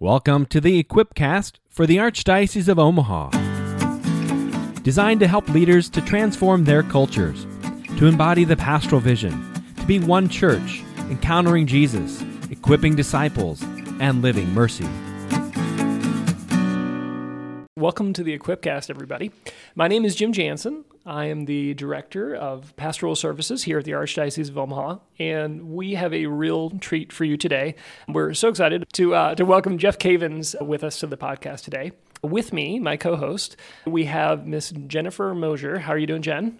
Welcome to the Equipcast for the Archdiocese of Omaha. Designed to help leaders to transform their cultures, to embody the pastoral vision, to be one church, encountering Jesus, equipping disciples, and living mercy. Welcome to the Equipcast, everybody. My name is Jim Jansen. I am the Director of Pastoral Services here at the Archdiocese of Omaha, and we have a real treat for you today. We're so excited to, uh, to welcome Jeff Cavins with us to the podcast today. With me, my co host, we have Miss Jennifer Mosier. How are you doing, Jen?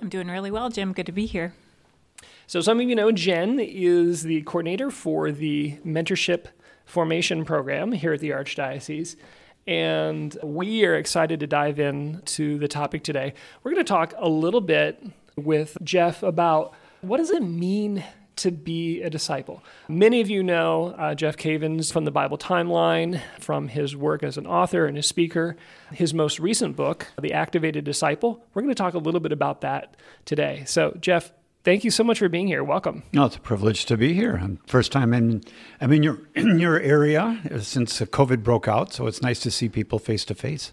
I'm doing really well, Jim. Good to be here. So, some of you know Jen is the coordinator for the mentorship formation program here at the Archdiocese. And we are excited to dive in to the topic today. We're going to talk a little bit with Jeff about what does it mean to be a disciple. Many of you know uh, Jeff Cavins from the Bible Timeline, from his work as an author and a speaker. His most recent book, The Activated Disciple, we're going to talk a little bit about that today. So, Jeff, thank you so much for being here. Welcome. No, it's a privilege to be here. I'm first time in I'm in your in your area uh, since COVID broke out, so it's nice to see people face to face.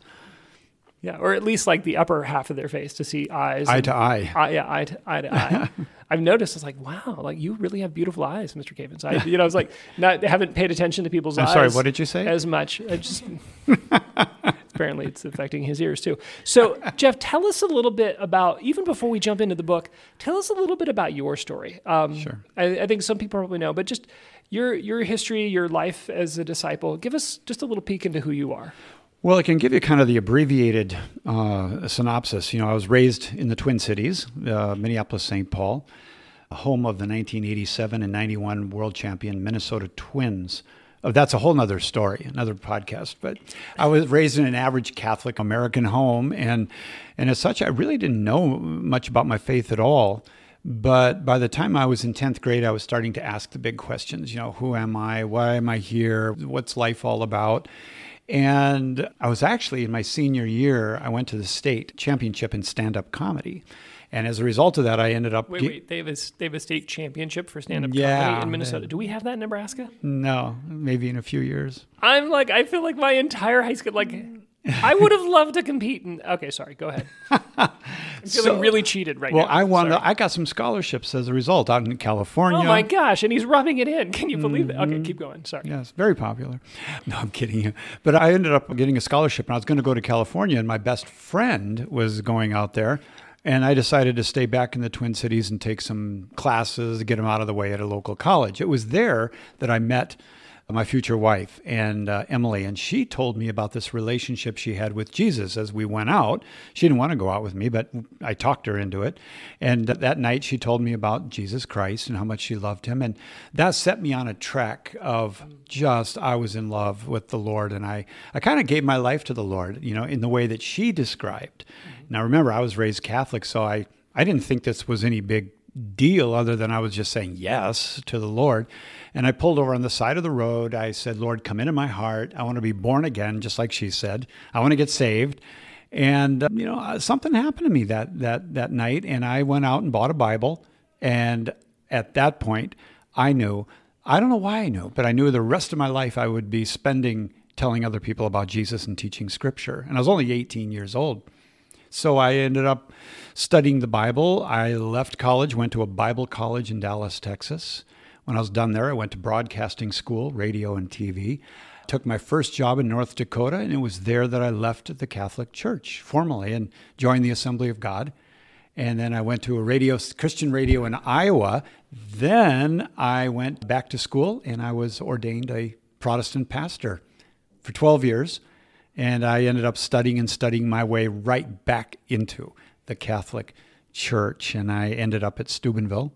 Yeah, or at least like the upper half of their face to see eyes. Eye to eye. eye yeah, eye to eye. To eye. I've noticed it's like, wow, like you really have beautiful eyes, Mr. Cavins. I, you know, I was like, not haven't paid attention to people's I'm eyes. sorry, what did you say? As much. I just apparently it's affecting his ears too. So, Jeff, tell us a little bit about even before we jump into the book. Tell us a little bit about your story. Um, Sure. I, I think some people probably know, but just your your history, your life as a disciple. Give us just a little peek into who you are. Well, I can give you kind of the abbreviated uh, synopsis. You know, I was raised in the Twin Cities, uh, Minneapolis, St. Paul, home of the 1987 and 91 world champion Minnesota Twins. Oh, that's a whole nother story, another podcast. But I was raised in an average Catholic American home, and and as such, I really didn't know much about my faith at all. But by the time I was in 10th grade, I was starting to ask the big questions. You know, who am I? Why am I here? What's life all about? And I was actually in my senior year, I went to the state championship in stand up comedy. And as a result of that, I ended up. Wait, ge- wait. They have a, they have a state championship for stand up Yeah, comedy in Minnesota. Do we have that in Nebraska? No, maybe in a few years. I'm like, I feel like my entire high school, like, I would have loved to compete. In, okay, sorry, go ahead. I'm feeling So- really cheated right Well, now. Well, I won. I got some scholarships as a result out in California. Oh my gosh, and he's rubbing it in. Can you believe it? Okay, mm-hmm. keep going. Sorry. Yes, very popular. No, I'm kidding you. But I ended up getting a scholarship, and I was going to go to California, and my best friend was going out there. And I decided to stay back in the Twin Cities and take some classes get them out of the way at a local college. It was there that I met my future wife and uh, Emily, and she told me about this relationship she had with Jesus as we went out. She didn't want to go out with me, but I talked her into it. And that night, she told me about Jesus Christ and how much she loved him, and that set me on a track of just I was in love with the Lord, and I I kind of gave my life to the Lord, you know, in the way that she described. Now, remember, I was raised Catholic, so I I didn't think this was any big deal other than I was just saying yes to the Lord. And I pulled over on the side of the road. I said, Lord, come into my heart. I want to be born again, just like she said. I want to get saved. And uh, you know, uh, something happened to me that that that night, and I went out and bought a Bible. And at that point, I knew. I don't know why I knew, but I knew the rest of my life I would be spending telling other people about Jesus and teaching Scripture. And I was only 18 years old. So I ended up studying the Bible. I left college, went to a Bible college in Dallas, Texas. When I was done there, I went to broadcasting school, radio and TV. Took my first job in North Dakota, and it was there that I left the Catholic Church formally and joined the Assembly of God. And then I went to a radio, Christian radio in Iowa. Then I went back to school and I was ordained a Protestant pastor for 12 years. And I ended up studying and studying my way right back into the Catholic Church. And I ended up at Steubenville.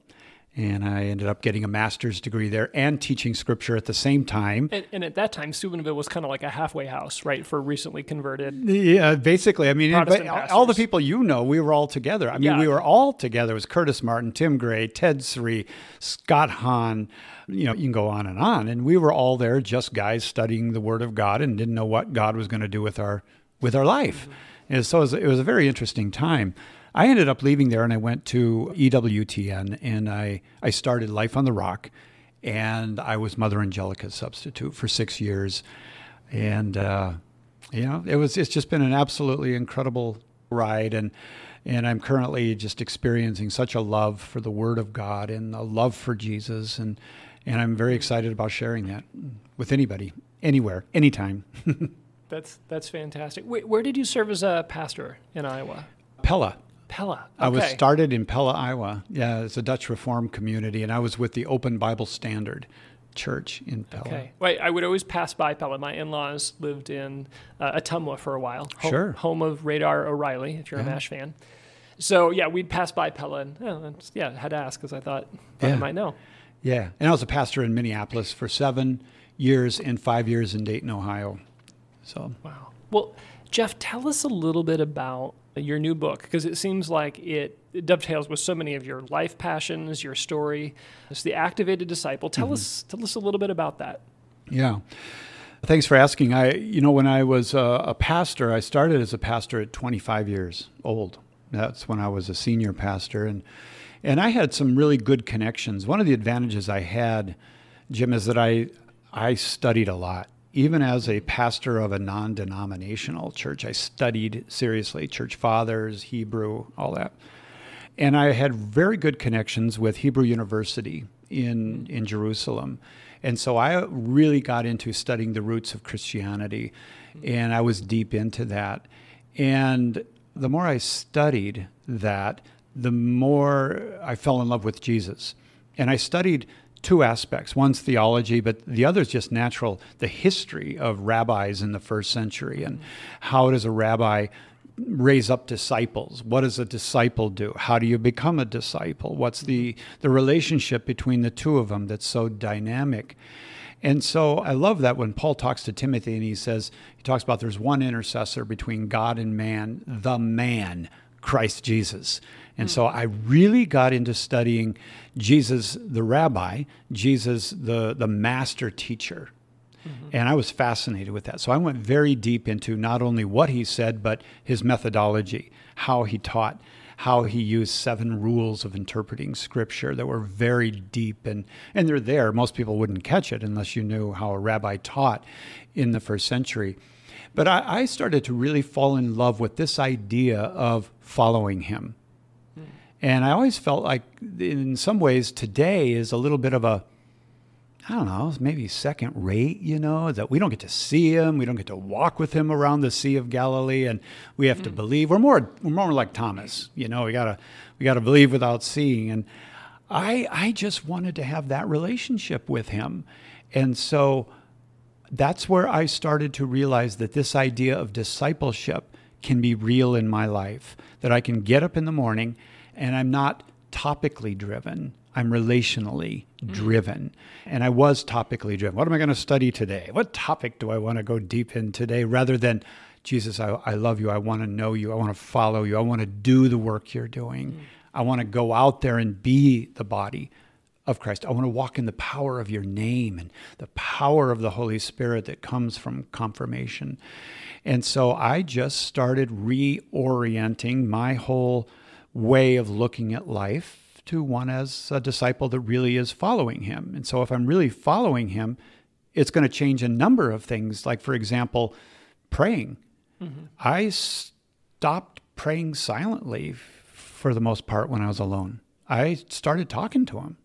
And I ended up getting a master's degree there and teaching scripture at the same time. And, and at that time, Steubenville was kind of like a halfway house, right, for recently converted. Yeah, basically. I mean, all the people you know, we were all together. I mean, Yeah. we were all together. It was Curtis Martin, Tim Gray, Ted Sri, Scott Hahn. You know, you can go on and on. And we were all there, just guys studying the Word of God and didn't know what God was going to do with our with our life. And so it was, it was a very interesting time. I ended up leaving there and I went to EWTN and I, I started Life on the Rock. and I was Mother Angelica's substitute for six years, and uh, you know it was it's just been an absolutely incredible ride, and and I'm currently just experiencing such a love for the Word of God and a love for Jesus, and and I'm very excited about sharing that with anybody, anywhere, anytime. that's that's fantastic. Wait, where did you serve as a pastor in Iowa? Pella. Pella. Okay. I was started in Pella, Iowa. Yeah, it's a Dutch Reformed community, and I was with the Open Bible Standard Church in Pella. Okay. Wait, I would always pass by Pella. My in-laws lived in uh, Ottumwa for a while. Home, Sure. Home of Radar O'Reilly, if you're a MASH fan. So yeah, we'd pass by Pella, and oh, yeah, I had to ask because I thought, thought I Yeah. might know. Yeah, and I was a pastor in Minneapolis for seven years and five years in Dayton, Ohio. So Wow. Well, Jeff, tell us a little bit about your new book because it seems like it, it dovetails with so many of your life passions, your story. It's the activated disciple. Tell mm-hmm. us, tell us a little bit about that. Yeah. Thanks for asking. I, you know, when I was a, a pastor, I started as a pastor at 25 years old. That's when I was a senior pastor, and and I had some really good connections. One of the advantages I had, Jim, is that I I studied a lot. Even as a pastor of a non-denominational church, I studied seriously church fathers, Hebrew, all that and I had very good connections with Hebrew University in in Jerusalem, and so I really got into studying the roots of Christianity, and I was deep into that. And the more I studied that, the more I fell in love with Jesus, and I studied two aspects. One's theology, but the other is just natural, the history of rabbis in the first century, and how does a rabbi raise up disciples? What does a disciple do? How do you become a disciple? What's the the relationship between the two of them that's so dynamic? And so i love that when paul talks to timothy and he says he talks about there's one intercessor between god and man the man christ jesus and so i really got into studying jesus the rabbi jesus the the master teacher mm-hmm. and I was fascinated with that. So I went very deep into not only what he said, but his methodology, how he taught, how he used seven rules of interpreting scripture that were very deep and, and they're there. Most people wouldn't catch it unless you knew how a rabbi taught in the first century. But I, I started to really fall in love with this idea of following him. And I always felt like, in some ways, today is a little bit of a I don't know, maybe second rate, you know, that we don't get to see him, we don't get to walk with him around the Sea of Galilee, and we have to mm. believe. We're more we're more like Thomas, you know, we gotta we gotta believe without seeing. And I I just wanted to have that relationship with him. And so that's where I started to realize that this idea of discipleship can be real in my life. That I can get up in the morning and I'm not topically driven. I'm relationally mm. driven. And I was topically driven. What am I going to study today? What topic do I want to go deep in today rather than, Jesus, I, I love you. I want to know you. I want to follow you. I want to do the work you're doing. Mm. I want to go out there and be the body of Christ. I want to walk in the power of your name and the power of the Holy Spirit that comes from confirmation. And so I just started reorienting my whole way of looking at life to one as a disciple that really is following him. And so if I'm really following him, it's going to change a number of things. Like, for example, praying. Mm-hmm. I stopped praying silently for the most part when I was alone. I started talking to him.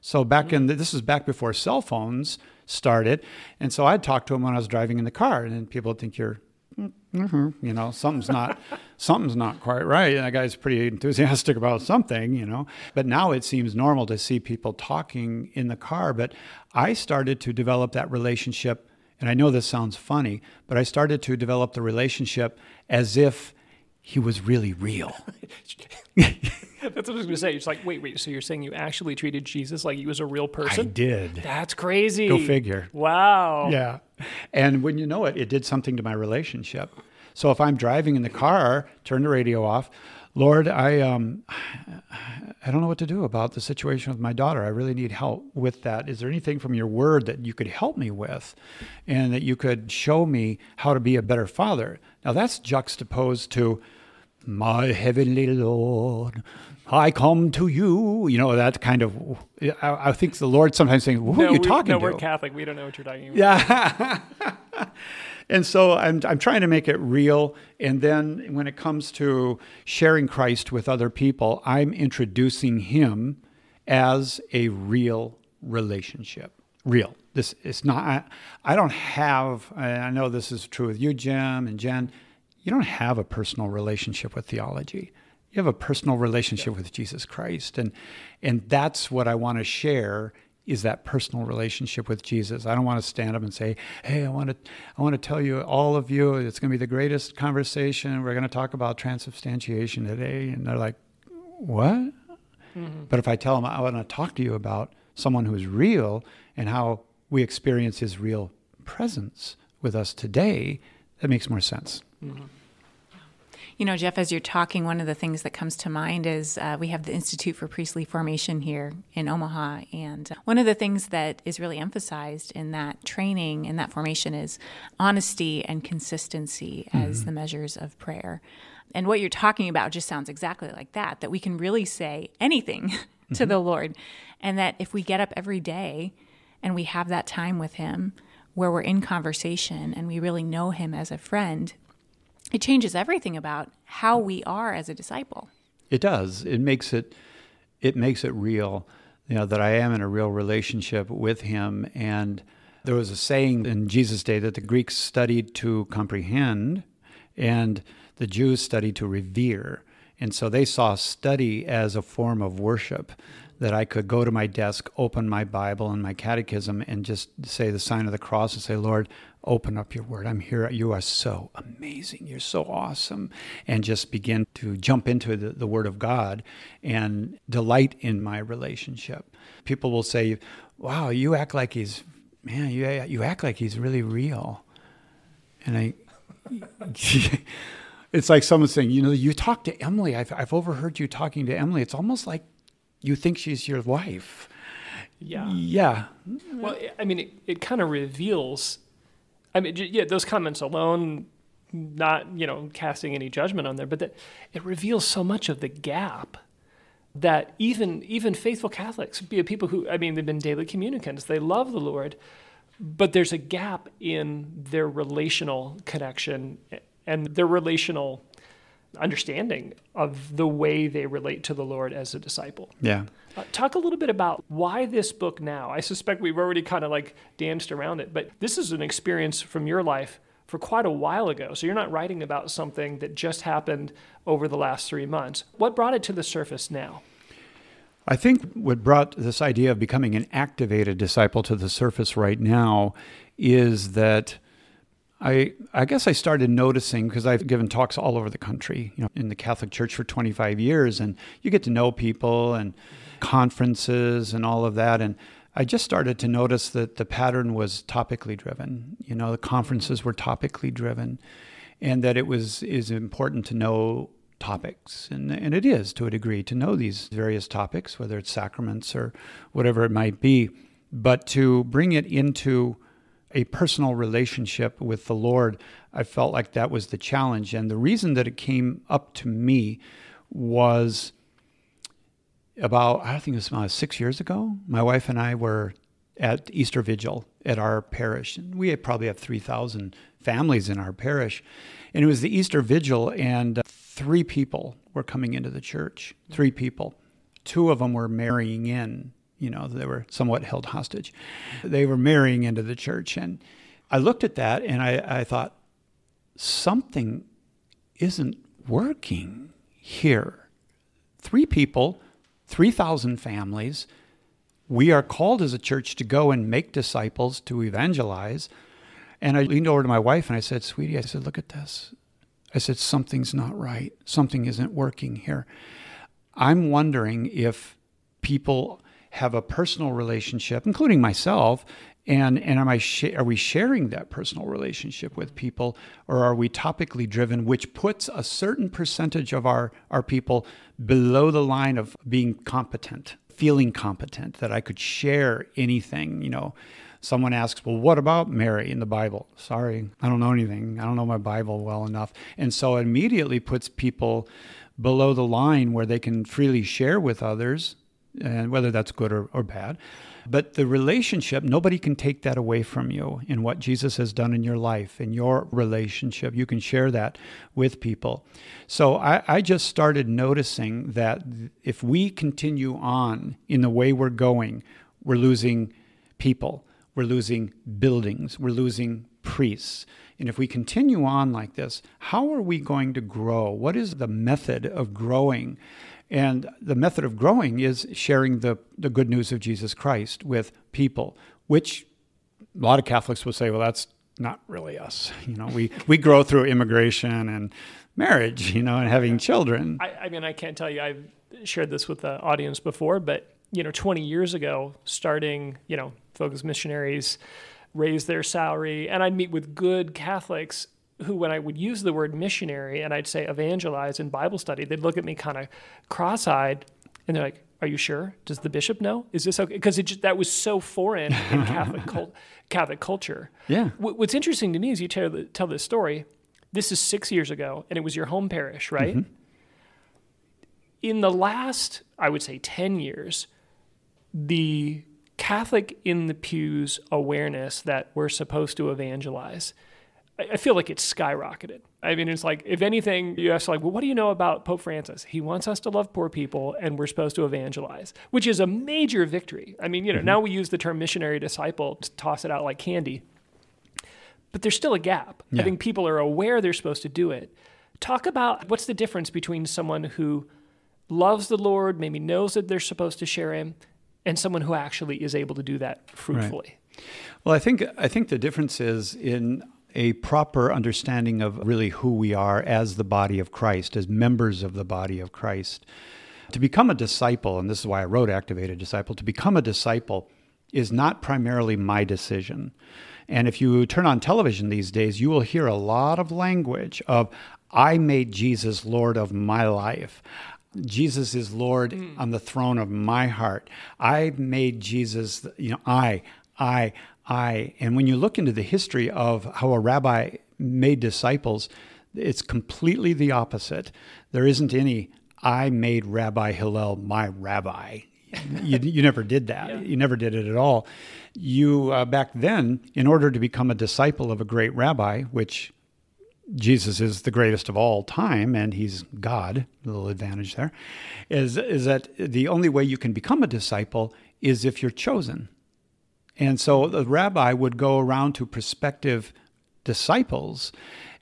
So back in the, this is back before cell phones started, and so I'd talk to him when I was driving in the car, and then people would think you're, mm you know, something's not, something's not quite right. And that guy's pretty enthusiastic about something, you know. But now it seems normal to see people talking in the car. But I started to develop that relationship, and I know this sounds funny, but I started to develop the relationship as if he was really real. That's what I was going to say. It's like, wait, wait. So you're saying you actually treated Jesus like he was a real person? I did. That's crazy. Go figure. Wow. Yeah. And when you know it, it did something to my relationship. So if I'm driving in the car, turn the radio off. Lord, I um I don't know what to do about the situation with my daughter. I really need help with that. Is there anything from your word that you could help me with and that you could show me how to be a better father? Now that's juxtaposed to My heavenly Lord, I come to you. You know, that kind of, I, I think the Lord sometimes saying, Who no, are you we, talking no, to? we're Catholic. We don't know what you're talking about. Yeah. and so I'm, I'm trying to make it real. And then when it comes to sharing Christ with other people, I'm introducing him as a real relationship. Real. This is not, I, I don't have, I know this is true with you, Jim and Jen. You don't have a personal relationship with theology. You have a personal relationship yeah. with Jesus Christ. And, and that's what I want to share is that personal relationship with Jesus. I don't want to stand up and say, "Hey, I want to I want to tell you all of you it's going to be the greatest conversation. We're going to talk about transubstantiation today." And they're like, "What?" Mm-hmm. But if I tell them I want to talk to you about someone who's real and how we experience his real presence with us today, that makes more sense. Mm-hmm. You know, Jeff, as you're talking, one of the things that comes to mind is uh, we have the Institute for Priestly Formation here in Omaha. And uh, one of the things that is really emphasized in that training and that formation is honesty and consistency mm-hmm. as the measures of prayer. And what you're talking about just sounds exactly like that, that we can really say anything to mm-hmm. the Lord. And that if we get up every day and we have that time with Him, where we're in conversation and we really know him as a friend, it changes everything about how we are as a disciple. It does. It makes it it makes it real, you know, that I am in a real relationship with him and there was a saying in Jesus' day that the Greeks studied to comprehend and the Jews studied to revere. And so they saw study as a form of worship that I could go to my desk, open my Bible and my catechism, and just say the sign of the cross and say, Lord, open up your word. I'm here. You are so amazing. You're so awesome. And just begin to jump into the, the word of God and delight in my relationship. People will say, wow, you act like he's, man, you, you act like he's really real. And I, it's like someone saying, you know, you talk to Emily. I've, I've overheard you talking to Emily. It's almost like you think she's your wife. Yeah. Yeah. Well, I mean, it, it kind of reveals. I mean, yeah, those comments alone, not you know casting any judgment on there, but that it reveals so much of the gap that even even faithful Catholics, be people who I mean, they've been daily communicants, they love the Lord, but there's a gap in their relational connection and their relational understanding of the way they relate to the Lord as a disciple. Yeah. Uh, talk a little bit about why this book now. I suspect we've already kind of like danced around it, but this is an experience from your life for quite a while ago. So you're not writing about something that just happened over the last three months. What brought it to the surface now? I think what brought this idea of becoming an activated disciple to the surface right now is that I I guess I started noticing because I've given talks all over the country, you know, in the Catholic Church for 25 years, and you get to know people and conferences and all of that, and I just started to notice that the pattern was topically driven. You know, the conferences were topically driven, and that it was is important to know topics, and and it is to a degree to know these various topics, whether it's sacraments or whatever it might be, but to bring it into a personal relationship with the Lord, I felt like that was the challenge. And the reason that it came up to me was about, I think it was six years ago. My wife and I were at Easter Vigil at our parish. And we probably have 3,000 families in our parish. And it was the Easter Vigil, and uh, three people were coming into the church. Three people. Two of them were marrying in you know, they were somewhat held hostage. They were marrying into the church. And I looked at that and I, I thought, something isn't working here. Three people, 3,000 families. We are called as a church to go and make disciples, to evangelize. And I leaned over to my wife and I said, Sweetie, I said, look at this. I said, something's not right. Something isn't working here. I'm wondering if people have a personal relationship, including myself, and and am I sh- are we sharing that personal relationship with people, or are we topically driven, which puts a certain percentage of our our people below the line of being competent, feeling competent, that I could share anything, you know, Someone asks, Well, what about Mary in the Bible? Sorry, I don't know anything. I don't know my Bible well enough. And so it immediately puts people below the line where they can freely share with others, and whether that's good or, or bad. But the relationship, nobody can take that away from you in what Jesus has done in your life, in your relationship. You can share that with people. So I, I just started noticing that if we continue on in the way we're going, we're losing people, we're losing buildings, we're losing priests. And if we continue on like this, how are we going to grow? What is the method of growing? And the method of growing is sharing the, the good news of Jesus Christ with people, which a lot of Catholics will say, well, that's not really us. You know, we, we grow through immigration and marriage, you know, and having children. I, I mean, I can't tell you, I've shared this with the audience before, but, you know, 20 years ago, starting, you know, Focus Missionaries raised their salary, and I'd meet with good Catholics who, when I would use the word missionary and I'd say evangelize in Bible study, they'd look at me kind of cross eyed and they're like, Are you sure? Does the bishop know? Is this okay? Because that was so foreign in Catholic, cult, Catholic culture. Yeah. W- what's interesting to me is you tell, the, tell this story. This is six years ago, and it was your home parish, right? Mm-hmm. In the last, I would say, 10 years, the Catholic in the pews awareness that we're supposed to evangelize I feel like it's skyrocketed. I mean, it's like, if anything, you ask, like, well, what do you know about Pope Francis? He wants us to love poor people and we're supposed to evangelize, which is a major victory. I mean, you know, mm-hmm. now we use the term missionary disciple to toss it out like candy, but there's still a gap. Yeah. I think people are aware they're supposed to do it. Talk about what's the difference between someone who loves the Lord, maybe knows that they're supposed to share Him, and someone who actually is able to do that fruitfully. Right. Well, I think I think the difference is in a proper understanding of really who we are as the body of Christ, as members of the body of Christ. To become a disciple, and this is why I wrote Activated Disciple, to become a disciple is not primarily my decision. And if you turn on television these days, you will hear a lot of language of, I made Jesus Lord of my life. Jesus is Lord mm. on the throne of my heart. I made Jesus, you know, I, I, I. And when you look into the history of how a rabbi made disciples, it's completely the opposite. There isn't any, I made Rabbi Hillel my rabbi. you, you never did that. Yeah. You never did it at all. You, uh, back then, in order to become a disciple of a great rabbi, which Jesus is the greatest of all time, and he's God. A little advantage there, is is that the only way you can become a disciple is if you're chosen. And so the rabbi would go around to prospective disciples,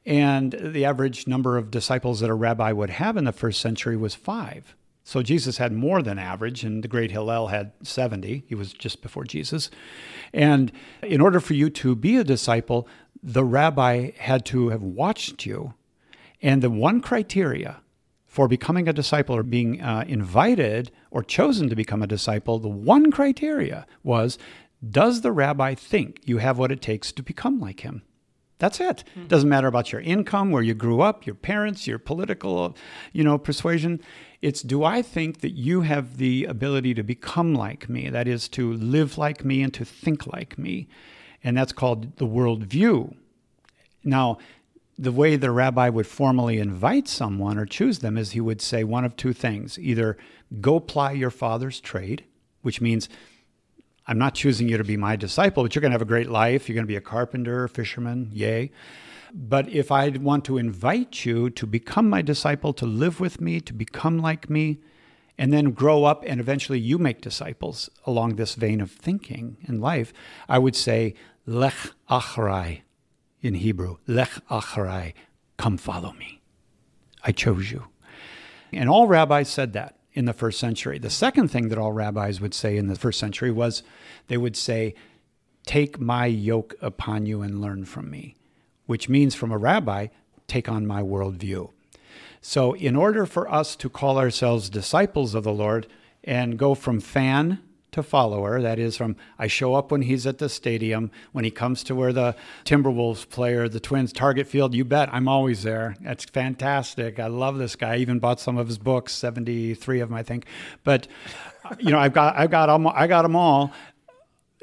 and the average number of disciples that a rabbi would have in the first century was five. So Jesus had more than average, and the great Hillel had 70. He was just before Jesus. And in order for you to be a disciple, the rabbi had to have watched you. And the one criteria for becoming a disciple or being uh, invited or chosen to become a disciple, the one criteria was does the rabbi think you have what it takes to become like him? That's it. Mm-hmm. Doesn't matter about your income, where you grew up, your parents, your political, you know, persuasion. It's do I think that you have the ability to become like me? That is to live like me and to think like me. And that's called the worldview. Now, the way the rabbi would formally invite someone or choose them is he would say one of two things either go ply your father's trade, which means I'm not choosing you to be my disciple, but you're going to have a great life. You're going to be a carpenter, fisherman, yay. But if I want to invite you to become my disciple, to live with me, to become like me, and then grow up and eventually you make disciples along this vein of thinking in life, I would say, Lech achrai in Hebrew. Lech achrai, come follow me. I chose you. And all rabbis said that in the first century. The second thing that all rabbis would say in the first century was they would say, Take my yoke upon you and learn from me, which means from a rabbi, take on my worldview. So, in order for us to call ourselves disciples of the Lord and go from fan to follower. That is, from I show up when he's at the stadium, when he comes to where the Timberwolves play or the Twins target field, you bet I'm always there. That's fantastic. I love this guy. I even bought some of his books, 73 of them, I think. But, you know, I've got, I've got them, I got them all.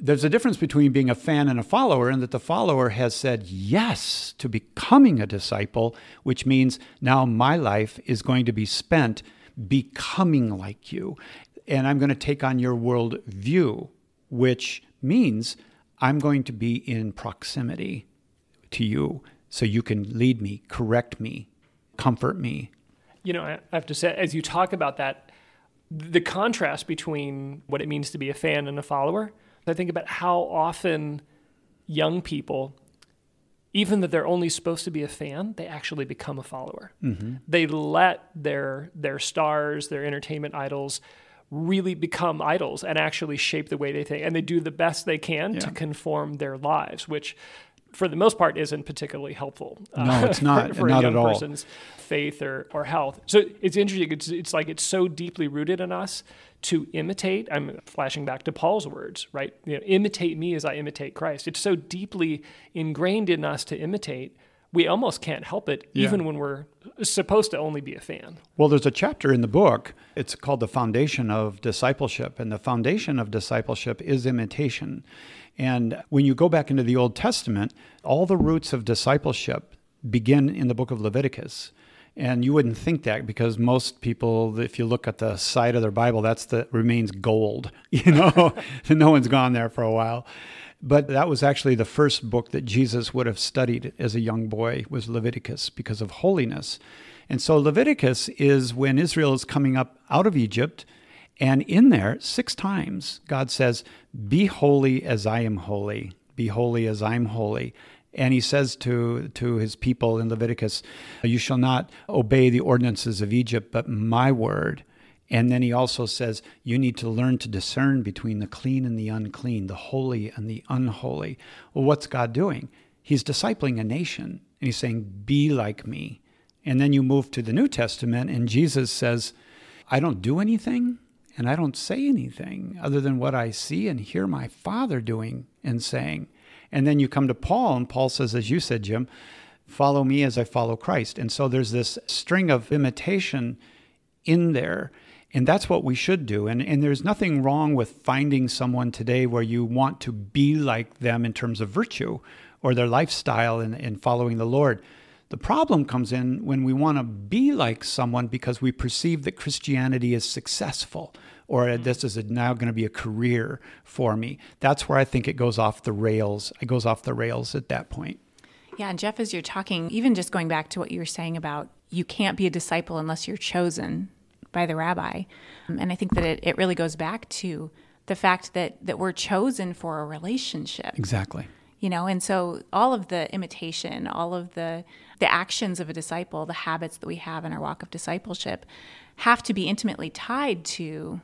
there's a difference between being a fan and a follower, and that the follower has said yes to becoming a disciple, which means now my life is going to be spent becoming like you. And I'm going to take on your world view, which means I'm going to be in proximity to you so you can lead me, correct me, comfort me. You know, I have to say, as you talk about that, the contrast between what it means to be a fan and a follower, I think about how often young people, even though they're only supposed to be a fan, they actually become a follower. Mm-hmm. They let their their stars, their entertainment idols, really become idols and actually shape the way they think, and they do the best they can yeah. to conform their lives, which for the most part isn't particularly helpful. Uh, no, it's not. for, for not a young at all. person's faith or, or health. So it's interesting. It's, it's like it's so deeply rooted in us to imitate. I'm flashing back to Paul's words, right? You know, imitate me as I imitate Christ. It's so deeply ingrained in us to imitate. We almost can't help it, yeah. even when we're supposed to only be a fan. Well, there's a chapter in the book. It's called The Foundation of Discipleship. And the foundation of discipleship is imitation. And when you go back into the Old Testament, all the roots of discipleship begin in the book of Leviticus. And you wouldn't think that because most people, if you look at the side of their Bible, that's the remains gold. You know, no one's gone there for a while. But that was actually the first book that Jesus would have studied as a young boy was Leviticus because of holiness. And so Leviticus is when Israel is coming up out of Egypt and in there, six times, God says, Be holy as I am holy. Be holy as I'm holy. And he says to, to his people in Leviticus, You shall not obey the ordinances of Egypt, but my word. And then he also says, You need to learn to discern between the clean and the unclean, the holy and the unholy. Well, what's God doing? He's discipling a nation, and he's saying, Be like me. And then you move to the New Testament, and Jesus says, I don't do anything and I don't say anything other than what I see and hear my Father doing and saying. And then you come to Paul, and Paul says, as you said, Jim, follow me as I follow Christ. And so there's this string of imitation in there. And that's what we should do. And, and there's nothing wrong with finding someone today where you want to be like them in terms of virtue or their lifestyle and, in following the Lord. The problem comes in when we want to be like someone because we perceive that Christianity is successful or mm-hmm. this is now going to be a career for me. That's where I think it goes off the rails. It goes off the rails at that point. Yeah, and Jeff, as you're talking, even just going back to what you were saying about you can't be a disciple unless you're chosen by the rabbi. Um, and I think that it, it really goes back to the fact that, that we're chosen for a relationship. Exactly you know and so all of the imitation all of the the actions of a disciple the habits that we have in our walk of discipleship have to be intimately tied to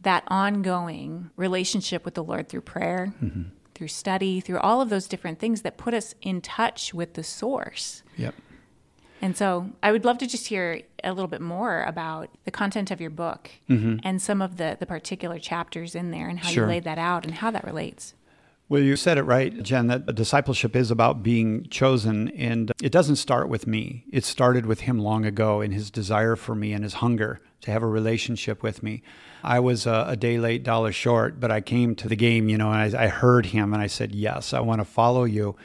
that ongoing relationship with the lord through prayer mm-hmm. through study through all of those different things that put us in touch with the source yep and so I would love to just hear a little bit more about the content of your book mm-hmm. and some of the, the particular chapters in there and how sure. you laid that out and how that relates. Well, you said it right, Jen, that discipleship is about being chosen. And it doesn't start with me. It started with him long ago in his desire for me and his hunger to have a relationship with me. I was a, a day late, dollar short, but I came to the game, you know, and I, I heard him and I said, Yes, I want to follow you.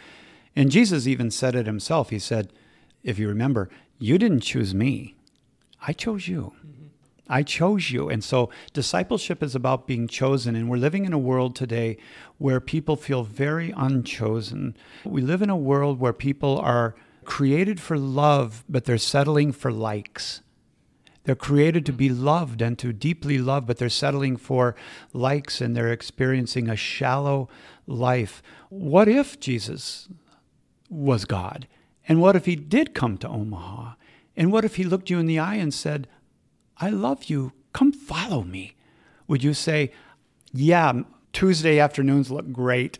And Jesus even said it himself. He said, If you remember, you didn't choose me, I chose you. Mm-hmm. I chose you. And so discipleship is about being chosen. And we're living in a world today where people feel very unchosen. We live in a world where people are created for love, but they're settling for likes. They're created to be mm-hmm. loved and to deeply love, but they're settling for likes and they're experiencing a shallow life. What if Jesus was God? And what if he did come to Omaha? And what if he looked you in the eye and said, I love you. Come follow me. Would you say, Yeah, Tuesday afternoons look great?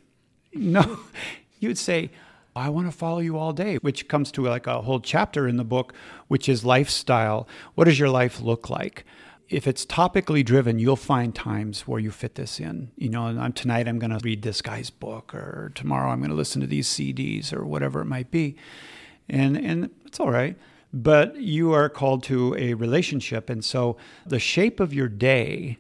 No, you'd say, I want to follow you all day, which comes to like a whole chapter in the book, which is lifestyle. What does your life look like? If it's topically driven, you'll find times where you fit this in. You know, I'm, tonight I'm going to read this guy's book, or tomorrow I'm going to listen to these CDs, or whatever it might be. And, and it's all right but you are called to a relationship. And so the shape of your day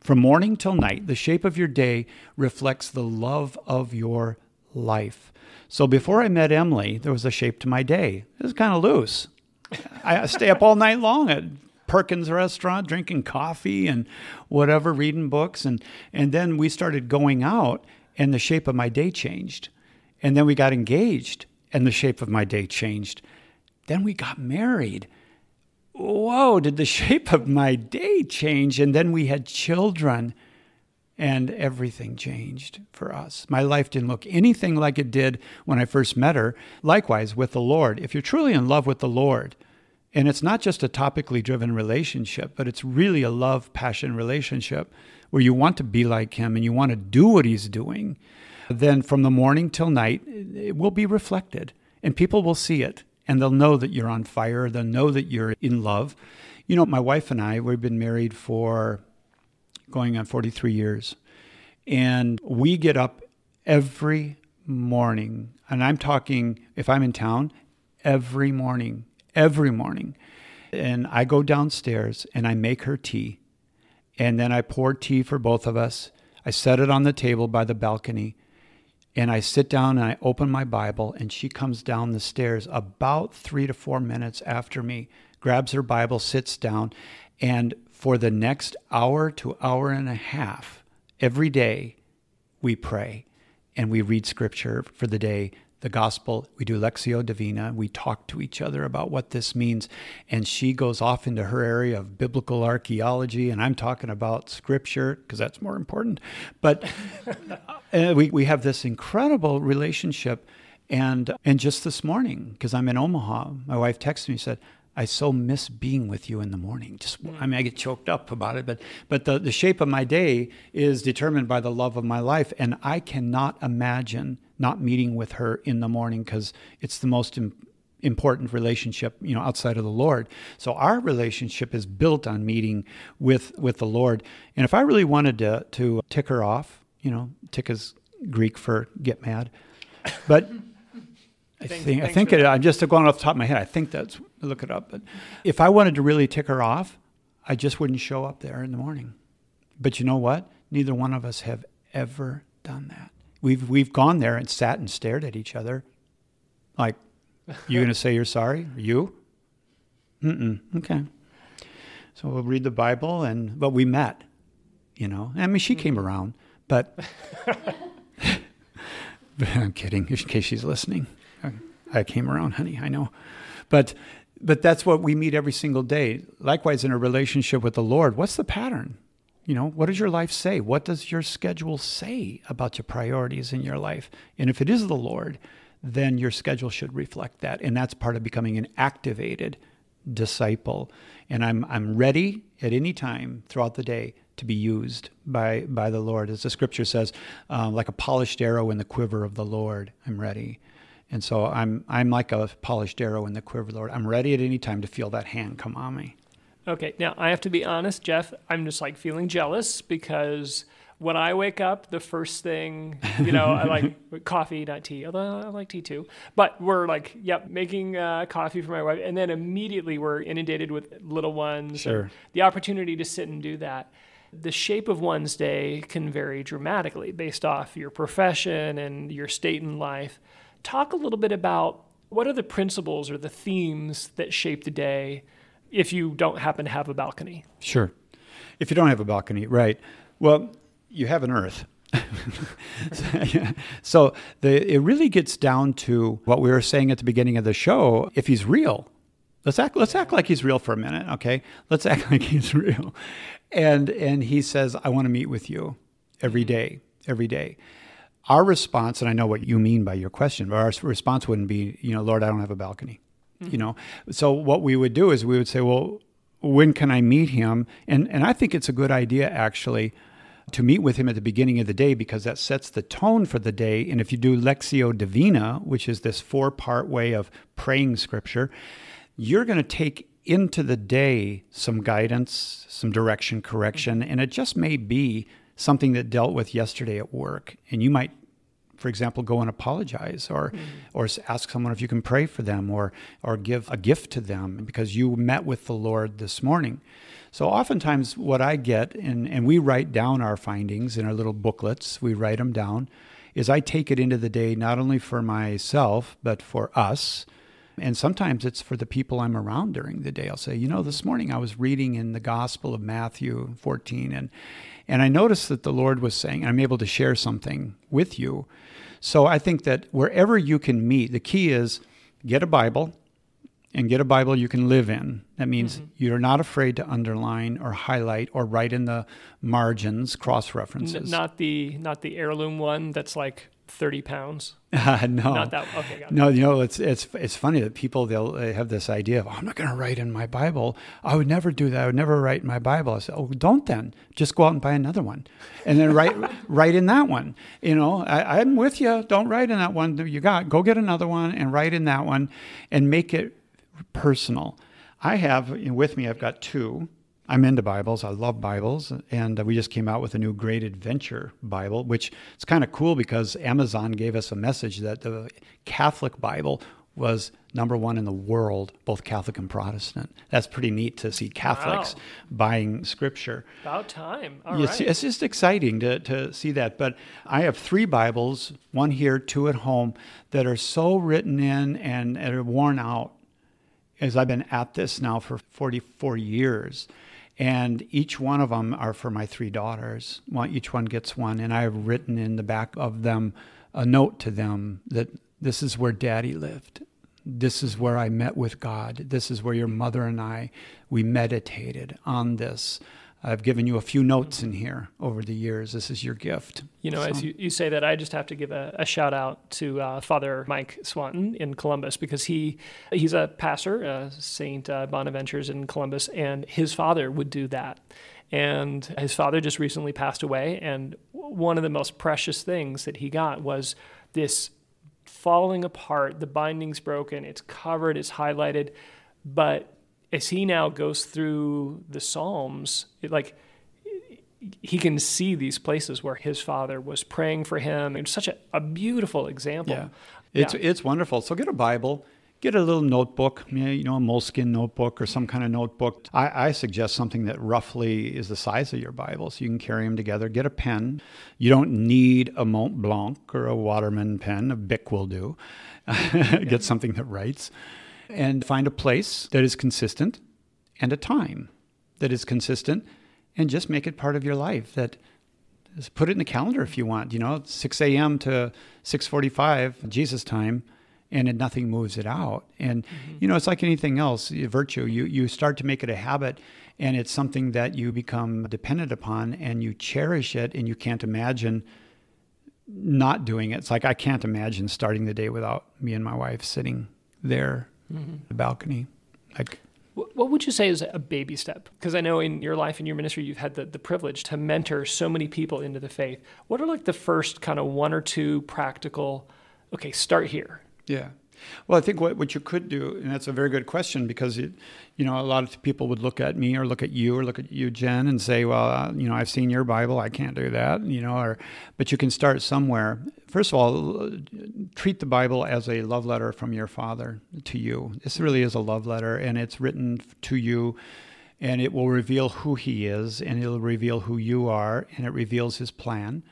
From morning till night, the shape of your day reflects the love of your life. So before I met Emily, there was a shape to my day. It was kind of loose. I stay up all night long at Perkins restaurant, drinking coffee and whatever, reading books. And, and then we started going out, and the shape of my day changed. And then we got engaged, and the shape of my day changed. Then we got married. Whoa, did the shape of my day change? And then we had children, and everything changed for us. My life didn't look anything like it did when I first met her. Likewise, with the Lord. If you're truly in love with the Lord, and it's not just a topically driven relationship, but it's really a love passion relationship where you want to be like Him and you want to do what He's doing, then from the morning till night, it will be reflected and people will see it and they'll know that you're on fire. They'll know that you're in love. You know, my wife and I, we've been married for going on 43 years. And we get up every morning, and I'm talking if I'm in town, every morning, every morning. And I go downstairs and I make her tea. And then I pour tea for both of us. I set it on the table by the balcony. And I sit down and I open my Bible, and she comes down the stairs about three to four minutes after me, grabs her Bible, sits down, and for the next hour to hour and a half, every day, we pray and we read scripture for the day the gospel. We do Lectio Divina. We talk to each other about what this means. And she goes off into her area of biblical archaeology, and I'm talking about scripture because that's more important. But uh, we, we have this incredible relationship. And, and just this morning, because I'm in Omaha, my wife texted me and said, I so miss being with you in the morning. Just, I mean, I get choked up about it, but but the, the shape of my day is determined by the love of my life, and I cannot imagine not meeting with her in the morning because it's the most Im- important relationship you know outside of the lord so our relationship is built on meeting with with the lord and if i really wanted to to tick her off you know tick is greek for get mad but I Thanks- think I think it, I'm just going off the top of my head. I think that's look it up. But if I wanted to really tick her off, I just wouldn't show up there in the morning. But you know what? Neither one of us have ever done that. We've we've gone there and sat and stared at each other, like, "You to say you're sorry? You? Mm-mm. Okay. So we'll read the Bible, and but we met. You know, I mean, she came around, but I'm kidding. In case she's listening, I came around, honey. I know, but but that's what we meet every single day. Likewise, in a relationship with the Lord, what's the pattern? You know, what does your life say? What does your schedule say about your priorities in your life? And if it is the Lord, then your schedule should reflect that. And that's part of becoming an activated disciple. And I'm I'm ready at any time throughout the day to be used by by the Lord, as the Scripture says, uh, like a polished arrow in the quiver of the Lord. I'm ready. And so I'm I'm like a polished arrow in the quiver of the Lord. I'm ready at any time to feel that hand come on me. Okay, now I have to be honest, Jeff. I'm just like feeling jealous because when I wake up, the first thing, you know, I like coffee, not tea, although I like tea too. But we're like, yep, making uh, coffee for my wife. And then immediately we're inundated with little ones. Sure. The opportunity to sit and do that. The shape of one's day can vary dramatically based off your profession and your state in life. Talk a little bit about what are the principles or the themes that shape the day if you don't happen to have a balcony. Sure. If you don't have a balcony, right. Well, you have an earth. so the, it really gets down to what we were saying at the beginning of the show. If he's real, let's act, let's act like he's real for a minute, okay? Let's act like he's real. And, and he says, I want to meet with you every mm-hmm. day, every day. Our response, and I know what you mean by your question, but our response wouldn't be, you know, Lord, I don't have a balcony. You know, so what we would do is we would say, well, when can I meet him? And and I think it's a good idea actually to meet with him at the beginning of the day because that sets the tone for the day. And if you do lectio Divina, which is this four part way of praying scripture, you're going to take into the day some guidance, some direction, correction, and it just may be something that dealt with yesterday at work. And you might for example, go and apologize or mm-hmm. or ask someone if you can pray for them or or give a gift to them because you met with the Lord this morning. So oftentimes what I get and, and we write down our findings in our little booklets, we write them down, is I take it into the day not only for myself, but for us. And sometimes it's for the people I'm around during the day. I'll say, you know, this morning I was reading in the Gospel of Matthew 14 and and I noticed that the Lord was saying, I'm able to share something with you. So I think that wherever you can meet, the key is get a Bible and get a Bible you can live in. That means mm-hmm. you're not afraid to underline or highlight or write in the margins cross references. N- not the not the heirloom one that's like 30 pounds. Uh, no, not that. Okay, no. You know, it's it's it's funny that people they'll they have this idea of oh, I'm not going to write in my Bible. I would never do that. I would never write in my Bible. I said, oh, don't then. Just go out and buy another one, and then write write in that one. You know, I, I'm with you. Don't write in that one that you got. Go get another one and write in that one, and make it personal. I have with me. I've got two. I'm into Bibles. I love Bibles, and uh, we just came out with a new Great Adventure Bible, which it's kind of cool because Amazon gave us a message that the Catholic Bible was number one in the world, both Catholic and Protestant. That's pretty neat to see Catholics wow. buying Scripture. About time. All it's, right. it's just exciting to, to see that. But I have three Bibles, one here, two at home, that are so written in and, and are worn out. As I've been at this now for 44 years, and each one of them are for my three daughters. Well, each one gets one, and I have written in the back of them a note to them that this is where Daddy lived. This is where I met with God. This is where your mother and I we meditated on this. I've given you a few notes in here over the years. This is your gift. You know, so. as you, you say that, I just have to give a, a shout out to uh, Father Mike Swanton in Columbus because he he's a pastor, uh, Saint uh, Bonaventure's in Columbus, and his father would do that. And his father just recently passed away, and one of the most precious things that he got was this falling apart. The binding's broken. It's covered. It's highlighted, but as he now goes through the Psalms, it, like he can see these places where his father was praying for him. It's such a, a beautiful example. Yeah. It's, yeah. it's wonderful. So get a Bible, get a little notebook, you know, a moleskin notebook or some kind of notebook. I, I, suggest something that roughly is the size of your Bible so you can carry them together. Get a pen. You don't need a Mont Blanc or a Waterman pen, a Bic will do. get something that writes and find a place that is consistent and a time that is consistent and just make it part of your life that just put it in the calendar if you want you know 6 a.m to 6.45 jesus time and it, nothing moves it out and mm-hmm. you know it's like anything else virtue you, you start to make it a habit and it's something that you become dependent upon and you cherish it and you can't imagine not doing it it's like i can't imagine starting the day without me and my wife sitting there mm-hmm. the balcony. Like, what would you say is a baby step? Because I know in your life and your ministry, you've had the, the privilege to mentor so many people into the faith. What are like the first kind of one or two practical, okay, start here? Yeah. Well, I think what, what you could do, and that's a very good question because, it, you know, a lot of people would look at me or look at you or look at you, Jen, and say, well, uh, you know, I've seen your Bible, I can't do that, you know, or, but you can start somewhere. First of all, treat the Bible as a love letter from your Father to you. This really is a love letter, and it's written to you and it will reveal who he is and it'll reveal who you are and it reveals his plan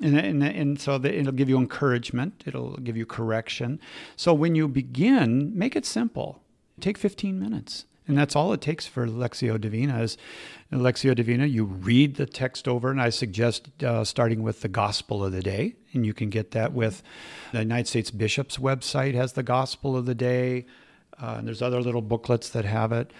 and, and, and so it'll give you encouragement, it'll give you correction. So when you begin, make it simple. Take 15 minutes. And that's all it takes for Lectio Divina is Lectio Divina, you read the text over, and I suggest uh, starting with the Gospel of the Day. And you can get that with the United States Bishop's website has the Gospel of the Day. Uh, and there's other little booklets that have it.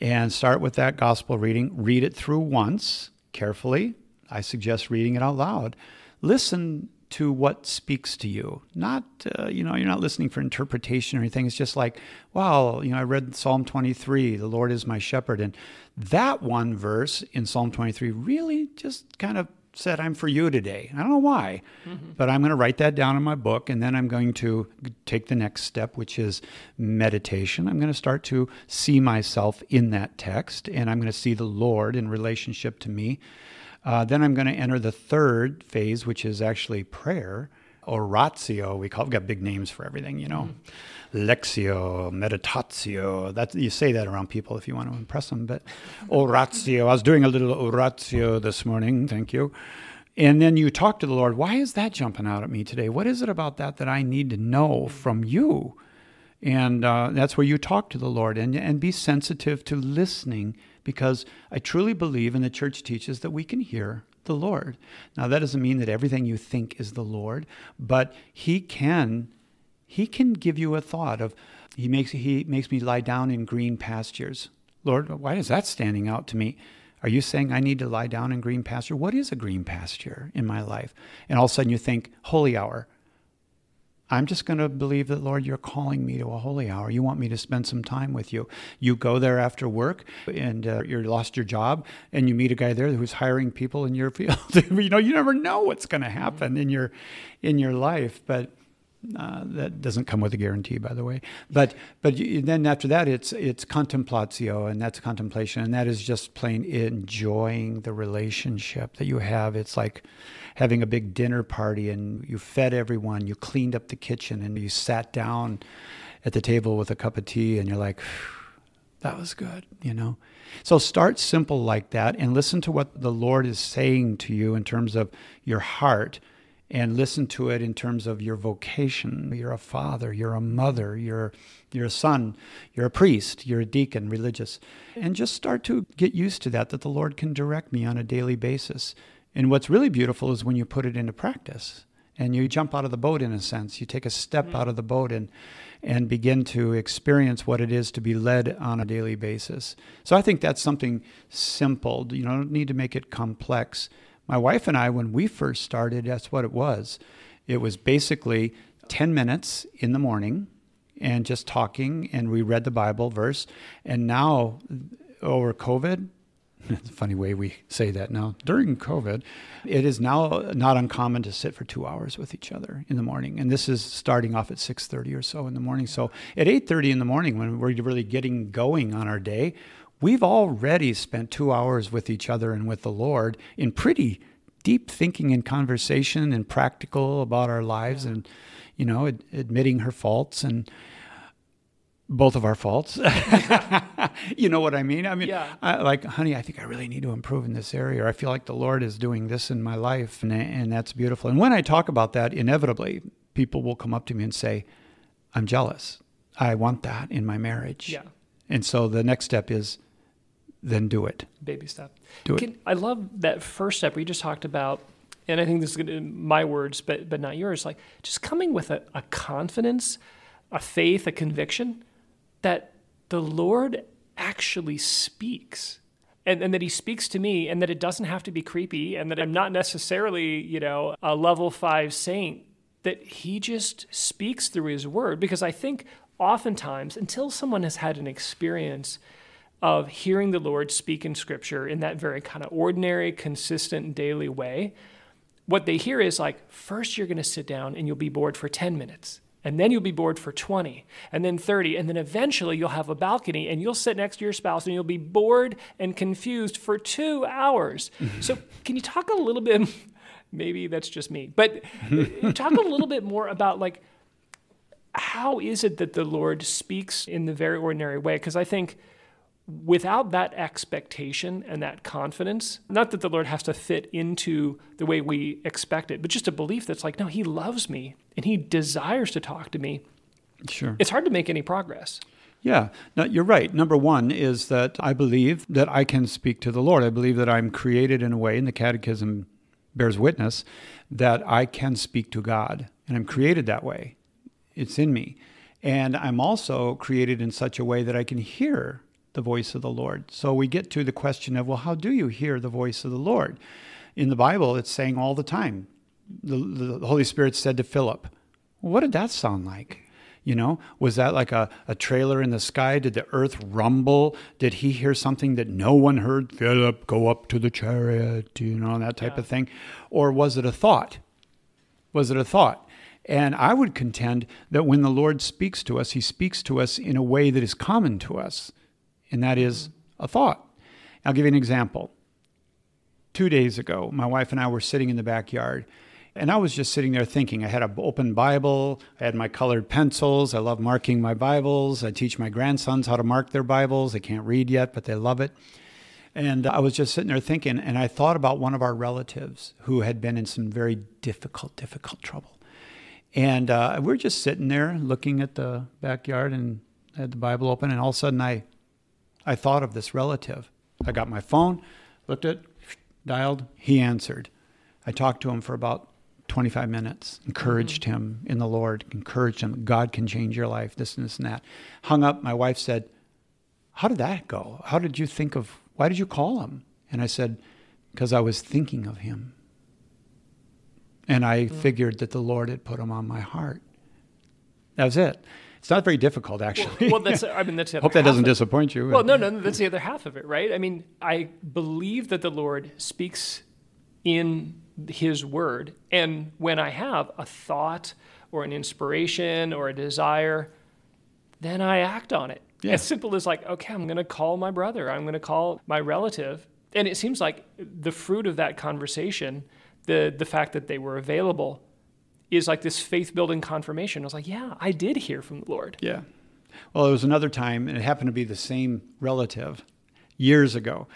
And start with that Gospel reading. Read it through once carefully. I suggest reading it out loud listen to what speaks to you. Not, uh, you know, you're not listening for interpretation or anything. It's just like, wow, you know, I read Psalm 23, the Lord is my shepherd. And that one verse in Psalm 23 really just kind of said, I'm for you today. I don't know why, mm-hmm. but I'm going to write that down in my book. And then I'm going to take the next step, which is meditation. I'm going to start to see myself in that text, and I'm going to see the Lord in relationship to me. Uh, then I'm going to enter the third phase, which is actually prayer. oratio. We call we got big names for everything, you know. Mm. Lectio, meditatio. That you say that around people if you want to impress them. But oratio. I was doing a little oratio this morning. Thank you. And then you talk to the Lord. Why is that jumping out at me today? What is it about that that I need to know from you? And uh, that's where you talk to the Lord and, and be sensitive to listening because I truly believe, and the church teaches, that we can hear the Lord. Now that doesn't mean that everything you think is the Lord, but He can He can give you a thought of He makes He makes me lie down in green pastures. Lord, why is that standing out to me? Are you saying I need to lie down in green pasture? What is a green pasture in my life? And all of a sudden you think, holy hour. I'm just going to believe that, Lord, you're calling me to a holy hour. You want me to spend some time with you. You go there after work and uh, you lost your job and you meet a guy there who's hiring people in your field. you know, you never know what's going to happen in your in your life, but uh, that doesn't come with a guarantee, by the way. But but you, then after that, it's it's contemplatio, and that's contemplation, and that is just plain enjoying the relationship that you have. It's like having a big dinner party and you fed everyone, you cleaned up the kitchen, and you sat down at the table with a cup of tea, and you're like, that was good, you know? So start simple like that and listen to what the Lord is saying to you in terms of your heart and listen to it in terms of your vocation. You're a father, you're a mother, you're you're a son, you're a priest, you're a deacon, religious. And just start to get used to that that the Lord can direct me on a daily basis. And what's really beautiful is when you put it into practice and you jump out of the boat in a sense. You take a step mm-hmm. out of the boat and and begin to experience what it is to be led on a daily basis. So I think that's something simple. You don't need to make it complex. My wife and I, when we first started, that's what it was. It was basically 10 minutes in the morning and just talking, and we read the Bible verse. And now, over COVID, it's a funny way we say that now. During COVID, it is now not uncommon to sit for two hours with each other in the morning, and this is starting off at six thirty or so in the morning. So at eight thirty in the morning, when we're really getting going on our day, we've already spent two hours with each other and with the Lord in pretty deep thinking and conversation and practical about our lives, and you know, ad- admitting her faults and both of our faults. you know what I mean? I mean, yeah. I, like, honey, I think I really need to improve in this area. Or I feel like the Lord is doing this in my life, and, and that's beautiful. And when I talk about that, inevitably, people will come up to me and say, I'm jealous. I want that in my marriage. Yeah. And so the next step is then do it. Baby step. Do Can, it. I love that first step where you just talked about, and I think this is gonna, my words, but but not yours. Like just coming with a, a confidence, a faith, a conviction that the Lord actually speaks. And, and, that he speaks to me and that it doesn't have to be creepy and that I'm not necessarily, you know, a level five saint, that he just speaks through his word. Because I think oftentimes, until someone has had an experience of hearing the Lord speak in scripture in that very kind of ordinary, consistent, daily way, what they hear is like, first you're going to sit down and you'll be bored for 10 minutes and then you'll be bored for 20 and then 30 and then eventually you'll have a balcony and you'll sit next to your spouse and you'll be bored and confused for two hours. So can you talk a little bit maybe that's just me but uh, talk a little bit more about like how is it that the lord speaks in the very ordinary way? Because i think without that expectation and that confidence, not that the Lord has to fit into the way we expect it, but just a belief that's like, no, He loves me and He desires to talk to me. Sure. It's hard to make any progress. Yeah, now, you're right. Number one is that I believe that I can speak to the Lord. I believe that I'm created in a way, and the Catechism bears witness, that I can speak to God. And I'm created that way. It's in me. And I'm also created in such a way that I can hear the voice of the Lord. So we get to the question of, well, how do you hear the voice of the Lord? In the Bible, it's saying all the time. The, the Holy Spirit said to Philip, well, what did that sound like? You know, was that like a, a trailer in the sky? Did the earth rumble? Did he hear something that no one heard? Philip, go up to the chariot, you know, that type yeah. of thing. Or was it a thought? Was it a thought? And I would contend that when the Lord speaks to us, he speaks to us in a way that is common to us and that is a thought. I'll give you an example. Two days ago, my wife and I were sitting in the backyard, And I was just sitting there thinking. I had an open Bible, I had my colored pencils. I love marking my Bibles. I teach my grandsons how to mark their Bibles. They can't read yet, but they love it. And I was just sitting there thinking, and I thought about one of our relatives who had been in some very difficult, difficult trouble. And uh, we are just sitting there looking at the backyard and had the Bible open, and all of a sudden I, I thought of this relative. I got my phone, looked at, dialed, he answered. I talked to him for about 25 minutes, encouraged mm-hmm. him in the Lord, encouraged him, God can change your life, this and this and that. Hung up, my wife said, How did that go? How did you think of, why did you call him? And I said, Because I was thinking of him. And I mm-hmm. figured that the Lord had put him on my heart. That was it. It's not very difficult, actually. Well, well that's I mean that's. Hope that doesn't disappoint you. Well, no, no, that's the other half of it, right? I mean, I believe that the Lord speaks in his word. And when I have a thought or an inspiration or a desire, then I act on it. Yeah. As simple as like, okay, I'm going to call my brother, I'm going to call my relative. And it seems like the fruit of that conversation, the the fact that they were available is like this faith building confirmation. I was like, yeah, I did hear from the Lord. Yeah. Well, it was another time, and it happened to be the same relative years ago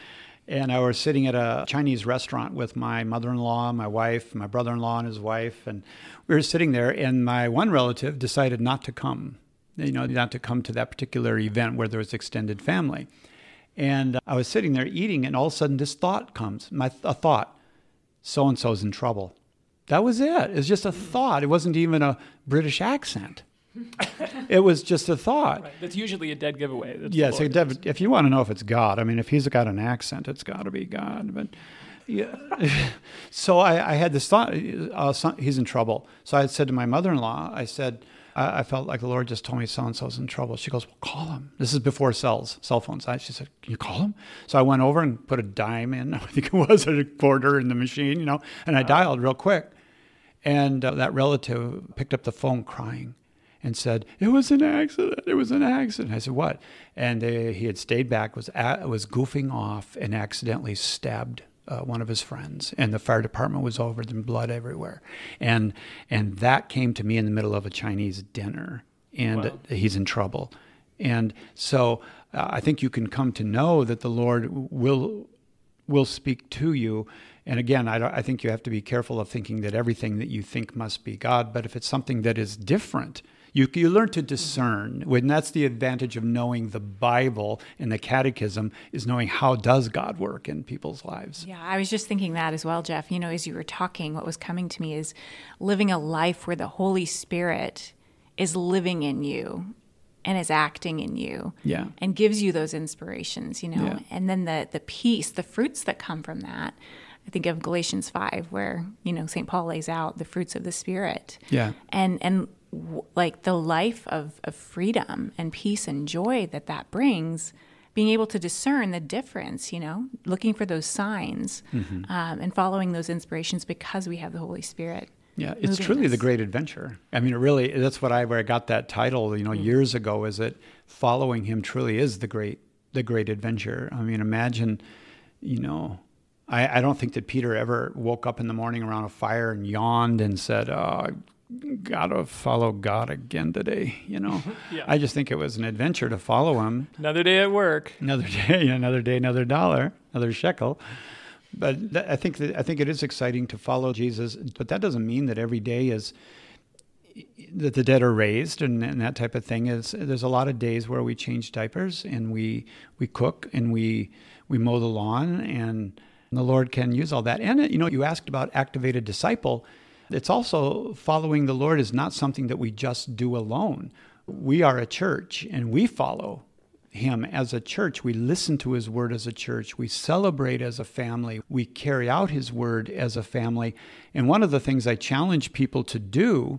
and I was sitting at a Chinese restaurant with my mother-in-law, my wife, my brother-in-law, and his wife, and we were sitting there. And my one relative decided not to come, you know, not to come to that particular event where there was extended family. And I was sitting there eating, and all of a sudden, this thought comes. My a thought: so and so's in trouble. That was it. It was just a thought. It wasn't even a British accent. it was just a thought. Right. That's usually a dead giveaway. That's yes, dead, if you want to know if it's God, I mean, if he's got an accent, it's got to be God. But yeah, so I, I, had this thought: uh, he's in trouble. So I said to my mother-in-law, I said. I, I felt like the Lord just told me so and so's in trouble. She goes, Well, call him. This is before cells, cell phones. I, she said, Can you call him? So I went over and put a dime in. I think it was a quarter in the machine, you know, and I dialed real quick. And uh, that relative picked up the phone crying and said, "It was an accident. It was an accident." I said, "What?" And they, he had stayed back, was at, was goofing off, and accidentally stabbed uh, one of his friends. And the fire department was over, and blood everywhere. And and that came to me in the middle of a Chinese dinner, and wow. he's in trouble. And so uh, I think you can come to know that the Lord will will speak to you. And again, I, I think you have to be careful of thinking that everything that you think must be God. But if it's something that is different, you, you learn to discern. When that's the advantage of knowing the Bible and the Catechism is knowing how does God work in people's lives. Yeah, I was just thinking that as well, Jeff. You know, as you were talking, what was coming to me is living a life where the Holy Spirit is living in you and is acting in you yeah and gives you those inspirations you know yeah. and then the the peace the fruits that come from that I think of Galatians 5 where you know St Paul lays out the fruits of the spirit yeah and and like the life of, of freedom and peace and joy that that brings being able to discern the difference you know looking for those signs mm-hmm. um, and following those inspirations because we have the holy spirit yeah it's truly us. the great adventure i mean it really that's what i where i got that title you know mm-hmm. years ago is that following him truly is the great the great adventure i mean imagine you know I, I don't think that Peter ever woke up in the morning around a fire and yawned and said, "Oh, gotta follow God again today. You know, yeah. I just think it was an adventure to follow Him. Another day at work. Another day, another day, another dollar, another shekel. But th- I think that I think it is exciting to follow Jesus. But that doesn't mean that every day is that the dead are raised and, and that type of thing. Is there's a lot of days where we change diapers and we we cook and we we mow the lawn and the Lord can use all that. And you know, you asked about activated disciple it's also following the Lord is not something that we just do alone. We are a church and we follow him as a church. We listen to his word as a church. We celebrate as a family. We carry out his word as a family. And one of the things I challenge people to do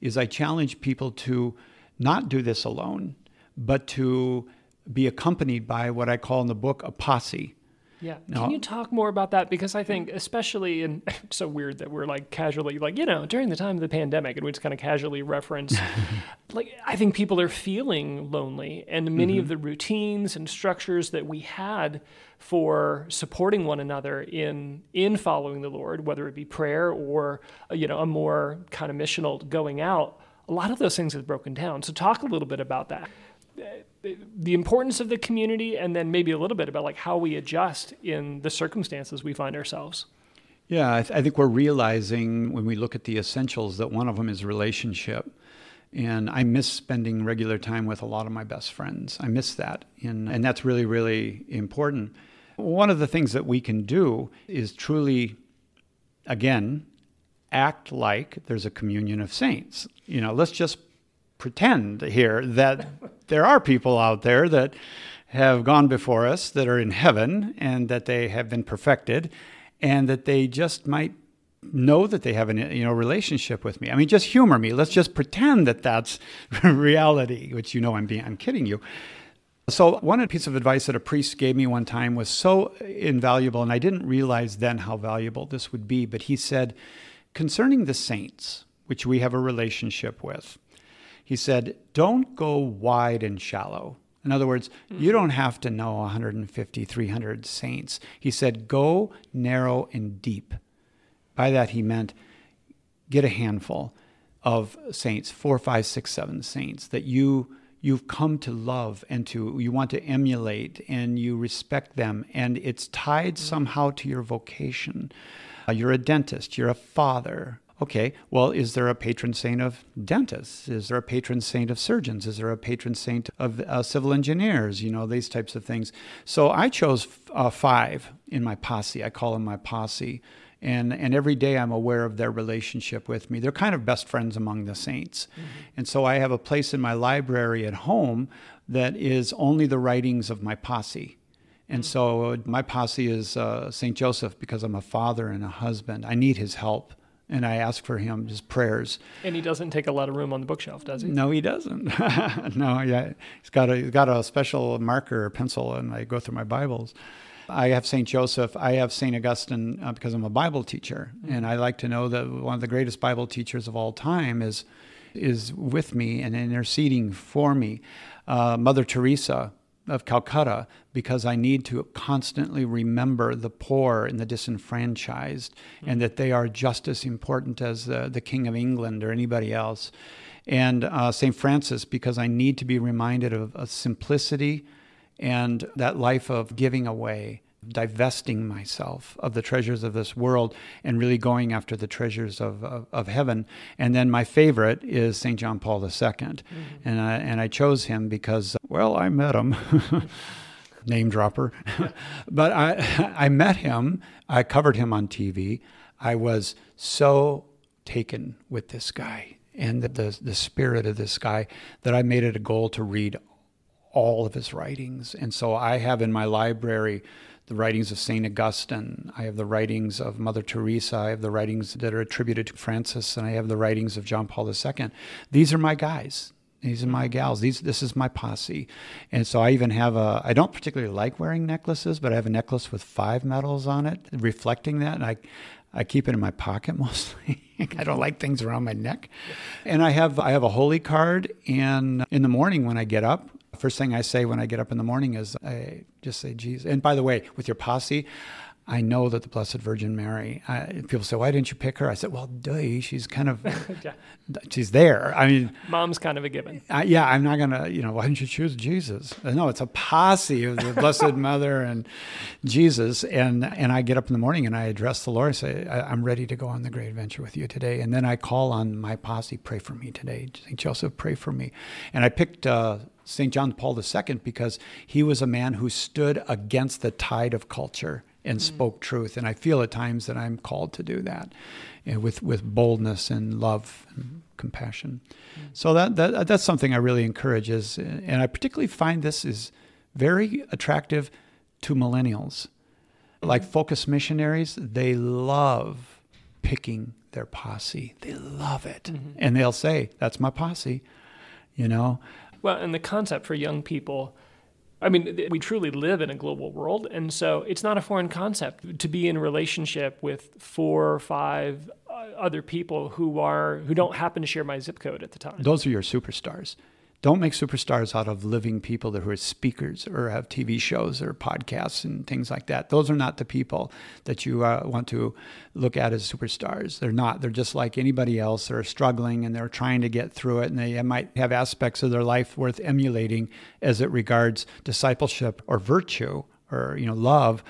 is I challenge people to not do this alone, but to be accompanied by what I call in the book a posse. Yeah. No. Can you talk more about that? Because I think, especially in, it's so weird that we're like casually, like, you know, during the time of the pandemic, and we just kind of casually reference, like, I think people are feeling lonely. And many of the routines and structures that we had for supporting one another in in following the Lord, whether it be prayer or, uh, you know, a more kind of missional going out, a lot of those things have broken down. So talk a little bit about that the importance of the community and then maybe a little bit about like how we adjust in the circumstances we find ourselves Yeah, I, th- I think we're realizing when we look at the essentials that one of them is relationship. And I miss spending regular time with a lot of my best friends. I miss that. And, and that's really, really important. One of the things that we can do is truly, again, act like there's a communion of saints. You know, let's just pretend here that there are people out there that have gone before us that are in heaven and that they have been perfected and that they just might know that they have a you know relationship with me. I mean, just humor me. Let's just pretend that that's reality, which you know I'm being I'm kidding you. So one piece of advice that a priest gave me one time was so invaluable, and I didn't realize then how valuable this would be. But he said, concerning the saints, which we have a relationship with, he said, don't go wide and shallow. In other words, mm-hmm. you don't have to know 150, 300 saints. He said, go narrow and deep. By that, he meant get a handful of saints, four, five, six, seven saints that you you've come to love and to you want to emulate and you respect them and it's tied mm-hmm. somehow to your vocation. Uh, you're a dentist, you're a father, Okay, well, is there a patron saint of dentists? Is there a patron saint of surgeons? Is there a patron saint of uh, civil engineers? You know, these types of things. So I chose uh, five in my posse. I call them my posse. And, and every day I'm aware of their relationship with me. They're kind of best friends among the saints. Mm-hmm. And so I have a place in my library at home that is only the writings of my posse. And mm. so my posse is uh, St. Joseph because I'm a father and a husband. I need his help and I ask for him his prayers. And he doesn't take a lot of room on the bookshelf, does he? No, he doesn't. no, yeah, he's got a he's got a special marker or pencil, and I go through my Bibles. I have Saint Joseph. I have Saint Augustine uh, because I'm a Bible teacher, mm-hmm. and I like to know that one of the greatest Bible teachers of all time is is with me and interceding for me. Uh, Mother Teresa of Calcutta because I need to constantly remember the poor and the disenfranchised mm-hmm. and that they are just as important as the, the King of England or anybody else. And uh, St. Francis because I need to be reminded of, of simplicity and that life of giving away divesting myself of the treasures of this world and really going after the treasures of, of, of heaven. And then my favorite is St. John Paul II. Mm-hmm. And, I, and I chose him because, well, I met him. Name dropper. but I, I met him, I covered him on TV. I was so taken with this guy and the, the, the spirit of this guy that I made it a goal to read all of his writings. And so I have in my library the writings of St. Augustine. I have the writings of Mother Teresa. I have the writings that are attributed to Francis, and I have the writings of John Paul II. These are my guys. These are my gals. These, this is my posse. And so I even have a, I don't particularly like wearing necklaces, but I have a necklace with five medals on it, reflecting that. And I, I keep it in my pocket mostly. I don't like things around my neck. And I have I have a holy card and in the morning when I get up, First thing I say when I get up in the morning is I just say Jesus. And by the way, with your posse, I know that the Blessed Virgin Mary. I, people say, "Why didn't you pick her?" I said, "Well, duh, she's kind of, yeah. she's there. I mean, mom's kind of a given. I, yeah, I'm not gonna, you know, why didn't you choose Jesus? No, it's a posse of the Blessed Mother and Jesus. And and I get up in the morning and I address the Lord. I say, I, am ready to go on the great adventure with you today. And then I call on my posse, pray for me today. Saint Joseph, pray for me. And I picked uh, St. John Paul II because he was a man who stood against the tide of culture and mm. spoke truth. And I feel at times that I'm called to do that you know, with, with boldness and love and compassion. Mm. So that, that that's something I really encourage is, and I particularly find this is very attractive to millennials. Like focus missionaries, they love picking their posse. They love it. Mm-hmm. And they'll say, that's my posse, you know? Well, and the concept for young people, I mean, we truly live in a global world, and so it's not a foreign concept to be in relationship with four or five uh, other people who are who don't happen to share my zip code at the time. Those are your superstars. Don't make superstars out of living people who are speakers or have TV shows or podcasts and things like that. Those are not the people that you uh, want to look at as superstars. They're not. They're just like anybody else. They're struggling and they're trying to get through it, and they might have aspects of their life worth emulating as it regards discipleship or virtue or you know love,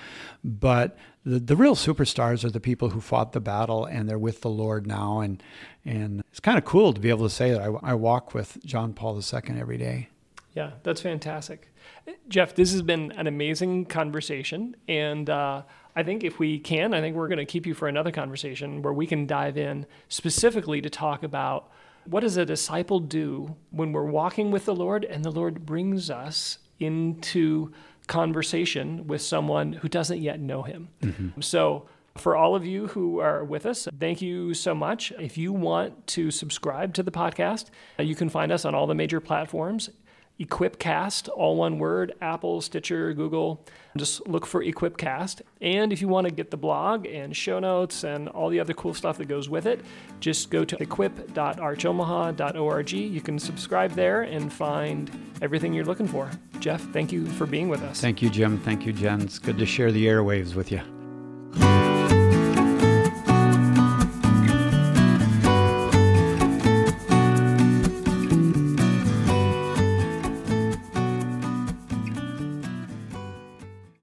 but the, the real superstars are the people who fought the battle and they're with the Lord now. And, and it's kind of cool to be able to say that I, I walk with John Paul II every day. Yeah, that's fantastic. Jeff, this has been an amazing conversation. And uh, I think if we can, I think we're going to keep you for another conversation where we can dive in specifically to talk about what does a disciple do when we're walking with the Lord and the Lord brings us into conversation with someone who doesn't yet know him. Mm-hmm. So, for all of you who are with us, thank you so much. If you want to subscribe to the podcast, you can find us on all the major platforms. Equipcast, all one word, Apple, Stitcher, Google. Just look for Equipcast. And if you want to get the blog and show notes and all the other cool stuff that goes with it, just go to equip.archomaha.org. You can subscribe there and find everything you're looking for. Jeff, thank you for being with us. Thank you, Jim. Thank you, Jen. It's good to share the airwaves with you.